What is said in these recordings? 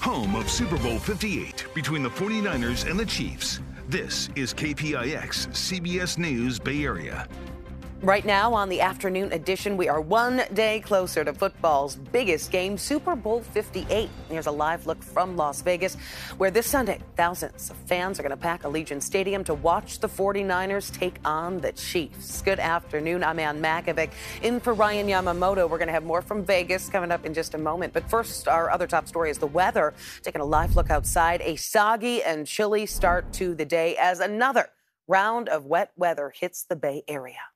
home of Super Bowl 58 between the 49ers and the Chiefs. This is KPIX CBS News Bay Area. Right now on the afternoon edition, we are one day closer to football's biggest game, Super Bowl 58. Here's a live look from Las Vegas, where this Sunday, thousands of fans are going to pack Allegiant Stadium to watch the 49ers take on the Chiefs. Good afternoon. I'm Anne Makovec. In for Ryan Yamamoto. We're going to have more from Vegas coming up in just a moment. But first, our other top story is the weather. Taking a live look outside, a soggy and chilly start to the day as another round of wet weather hits the Bay Area.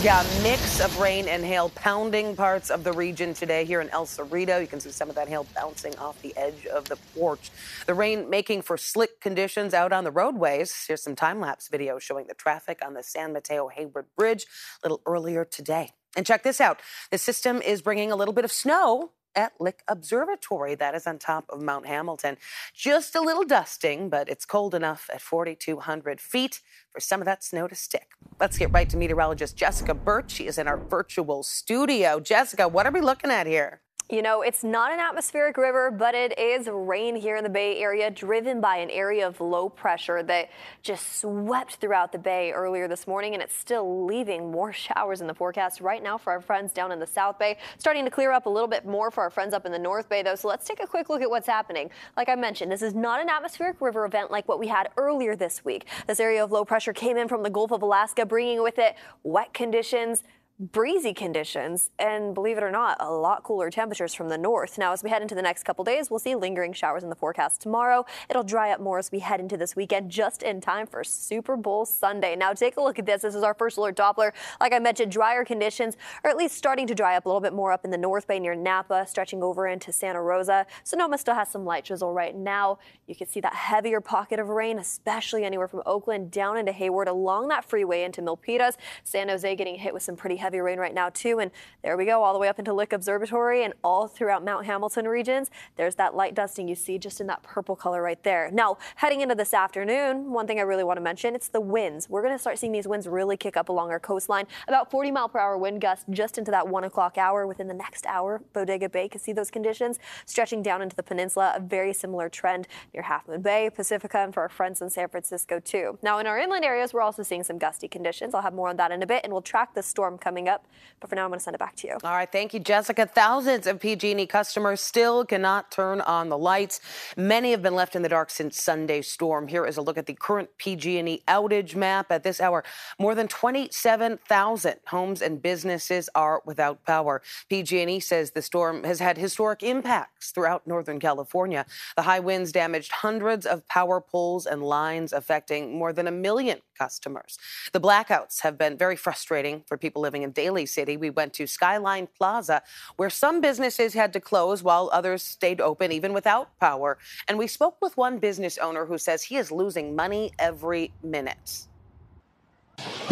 Yeah, mix of rain and hail pounding parts of the region today here in El Cerrito. You can see some of that hail bouncing off the edge of the porch. The rain making for slick conditions out on the roadways. Here's some time lapse video showing the traffic on the San Mateo Hayward Bridge a little earlier today. And check this out the system is bringing a little bit of snow at Lick Observatory. That is on top of Mount Hamilton. Just a little dusting, but it's cold enough at 4,200 feet for some of that snow to stick. Let's get right to meteorologist Jessica Burch. She is in our virtual studio. Jessica, what are we looking at here? You know, it's not an atmospheric river, but it is rain here in the Bay Area, driven by an area of low pressure that just swept throughout the Bay earlier this morning, and it's still leaving more showers in the forecast right now for our friends down in the South Bay. Starting to clear up a little bit more for our friends up in the North Bay, though. So let's take a quick look at what's happening. Like I mentioned, this is not an atmospheric river event like what we had earlier this week. This area of low pressure came in from the Gulf of Alaska, bringing with it wet conditions breezy conditions and believe it or not, a lot cooler temperatures from the north. Now, as we head into the next couple days, we'll see lingering showers in the forecast tomorrow. It'll dry up more as we head into this weekend, just in time for Super Bowl Sunday. Now, take a look at this. This is our first alert Doppler. Like I mentioned, drier conditions, or at least starting to dry up a little bit more up in the North Bay near Napa, stretching over into Santa Rosa. Sonoma still has some light drizzle right now. You can see that heavier pocket of rain, especially anywhere from Oakland down into Hayward along that freeway into Milpitas. San Jose getting hit with some pretty heavy heavy rain right now, too. And there we go, all the way up into Lick Observatory and all throughout Mount Hamilton regions. There's that light dusting you see just in that purple color right there. Now, heading into this afternoon, one thing I really want to mention, it's the winds. We're going to start seeing these winds really kick up along our coastline. About 40 mile per hour wind gusts just into that one o'clock hour. Within the next hour, Bodega Bay could see those conditions stretching down into the peninsula. A very similar trend near Half Moon Bay, Pacifica, and for our friends in San Francisco, too. Now, in our inland areas, we're also seeing some gusty conditions. I'll have more on that in a bit, and we'll track the storm coming up. But for now, I'm going to send it back to you. All right. Thank you, Jessica. Thousands of PG&E customers still cannot turn on the lights. Many have been left in the dark since Sunday's storm. Here is a look at the current PG&E outage map. At this hour, more than 27,000 homes and businesses are without power. PG&E says the storm has had historic impacts throughout Northern California. The high winds damaged hundreds of power poles and lines, affecting more than a million customers. The blackouts have been very frustrating for people living in Daly City. We went to Skyline Plaza, where some businesses had to close while others stayed open even without power. And we spoke with one business owner who says he is losing money every minute.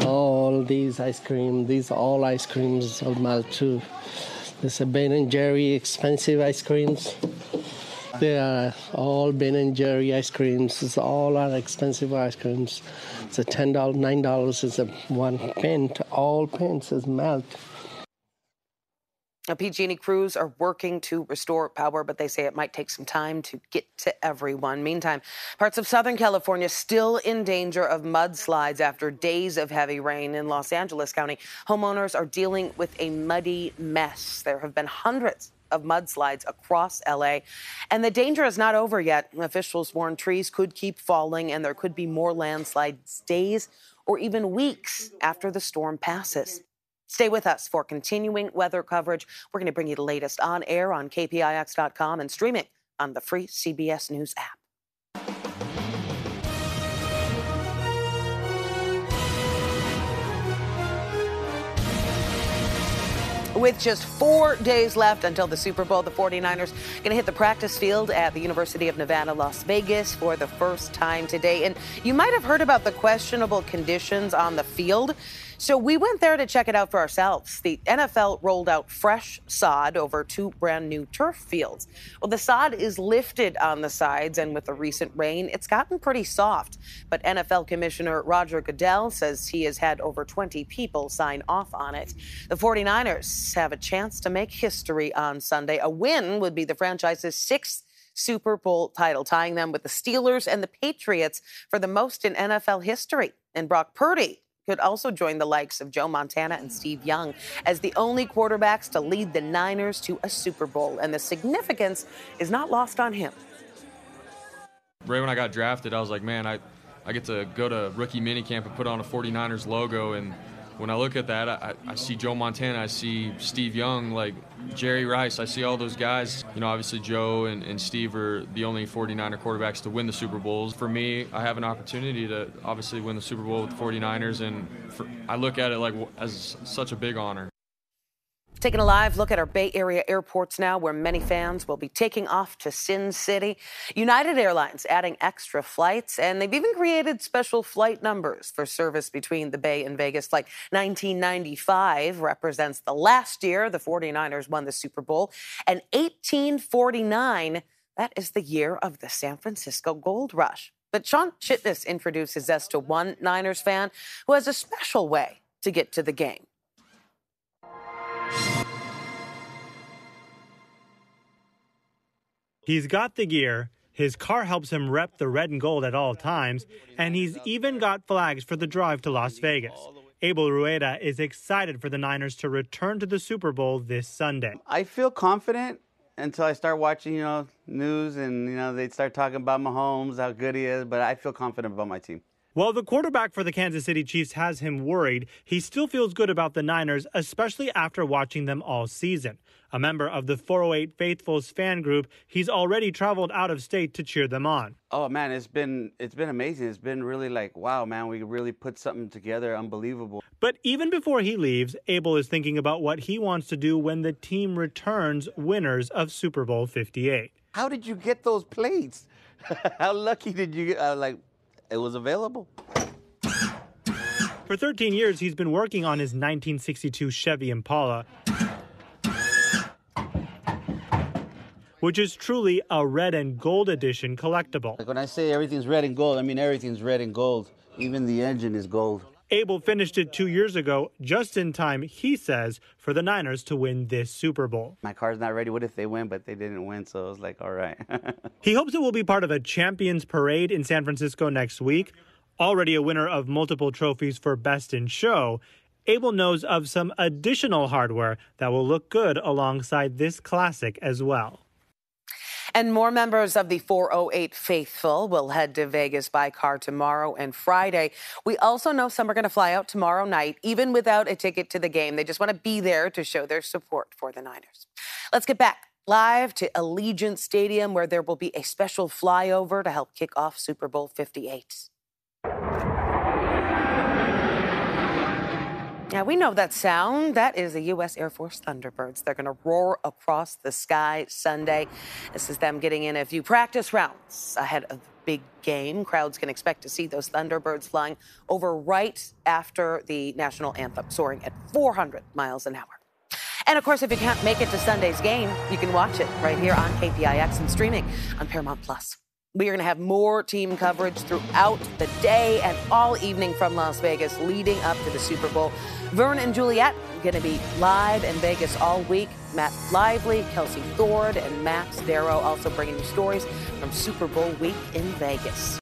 All these ice cream, these all ice creams of melt too. This is Ben and Jerry expensive ice creams. They are all Ben and Jerry ice creams. It's all are expensive ice creams. It's a ten dollars, nine dollars is a one pint. All pints is melt. Now, PG&E crews are working to restore power, but they say it might take some time to get to everyone. Meantime, parts of Southern California still in danger of mudslides after days of heavy rain in Los Angeles County. Homeowners are dealing with a muddy mess. There have been hundreds of mudslides across LA. And the danger is not over yet. Officials warn trees could keep falling and there could be more landslides days or even weeks after the storm passes. Stay with us for continuing weather coverage. We're going to bring you the latest on air on kpix.com and streaming on the free CBS News app. With just four days left until the Super Bowl, the 49ers going to hit the practice field at the University of Nevada, Las Vegas for the first time today. And you might have heard about the questionable conditions on the field. So we went there to check it out for ourselves. The NFL rolled out fresh sod over two brand new turf fields. Well, the sod is lifted on the sides, and with the recent rain, it's gotten pretty soft. But NFL Commissioner Roger Goodell says he has had over 20 people sign off on it. The 49ers have a chance to make history on Sunday. A win would be the franchise's sixth Super Bowl title, tying them with the Steelers and the Patriots for the most in NFL history. And Brock Purdy could also join the likes of Joe Montana and Steve Young as the only quarterbacks to lead the Niners to a Super Bowl. And the significance is not lost on him. Right when I got drafted, I was like, man, I, I get to go to rookie minicamp and put on a 49ers logo and when I look at that, I, I, see Joe Montana, I see Steve Young, like Jerry Rice, I see all those guys. You know, obviously Joe and, and Steve are the only 49er quarterbacks to win the Super Bowls. For me, I have an opportunity to obviously win the Super Bowl with the 49ers, and for, I look at it like as such a big honor. Taking a live look at our Bay Area airports now, where many fans will be taking off to Sin City. United Airlines adding extra flights, and they've even created special flight numbers for service between the Bay and Vegas. Flight 1995 represents the last year the 49ers won the Super Bowl, and 1849, that is the year of the San Francisco Gold Rush. But Shawn Chitnis introduces us to one Niners fan who has a special way to get to the game. He's got the gear, his car helps him rep the red and gold at all times, and he's even got flags for the drive to Las Vegas. Abel Rueda is excited for the Niners to return to the Super Bowl this Sunday. I feel confident until I start watching, you know, news and you know they start talking about Mahomes, how good he is, but I feel confident about my team. While the quarterback for the Kansas City Chiefs has him worried, he still feels good about the Niners, especially after watching them all season. A member of the 408 Faithfuls fan group, he's already traveled out of state to cheer them on. Oh man, it's been it's been amazing. It's been really like, wow, man, we really put something together unbelievable. But even before he leaves, Abel is thinking about what he wants to do when the team returns winners of Super Bowl 58. How did you get those plates? How lucky did you get? Uh, like it was available. For 13 years, he's been working on his 1962 Chevy Impala, which is truly a red and gold edition collectible. Like when I say everything's red and gold, I mean everything's red and gold. Even the engine is gold. Abel finished it two years ago, just in time, he says, for the Niners to win this Super Bowl. My car's not ready. What if they win, but they didn't win? So I was like, all right. he hopes it will be part of a Champions Parade in San Francisco next week. Already a winner of multiple trophies for Best in Show, Abel knows of some additional hardware that will look good alongside this classic as well. And more members of the 408 Faithful will head to Vegas by car tomorrow and Friday. We also know some are going to fly out tomorrow night, even without a ticket to the game. They just want to be there to show their support for the Niners. Let's get back live to Allegiant Stadium, where there will be a special flyover to help kick off Super Bowl 58. Yeah, we know that sound. That is the U.S. Air Force Thunderbirds. They're going to roar across the sky Sunday. This is them getting in a few practice rounds ahead of the big game. Crowds can expect to see those Thunderbirds flying over right after the national anthem, soaring at 400 miles an hour. And of course, if you can't make it to Sunday's game, you can watch it right here on KPIX and streaming on Paramount Plus. We are going to have more team coverage throughout the day and all evening from Las Vegas leading up to the Super Bowl. Vern and Juliette going to be live in Vegas all week. Matt Lively, Kelsey Thord, and Max Darrow also bringing you stories from Super Bowl week in Vegas.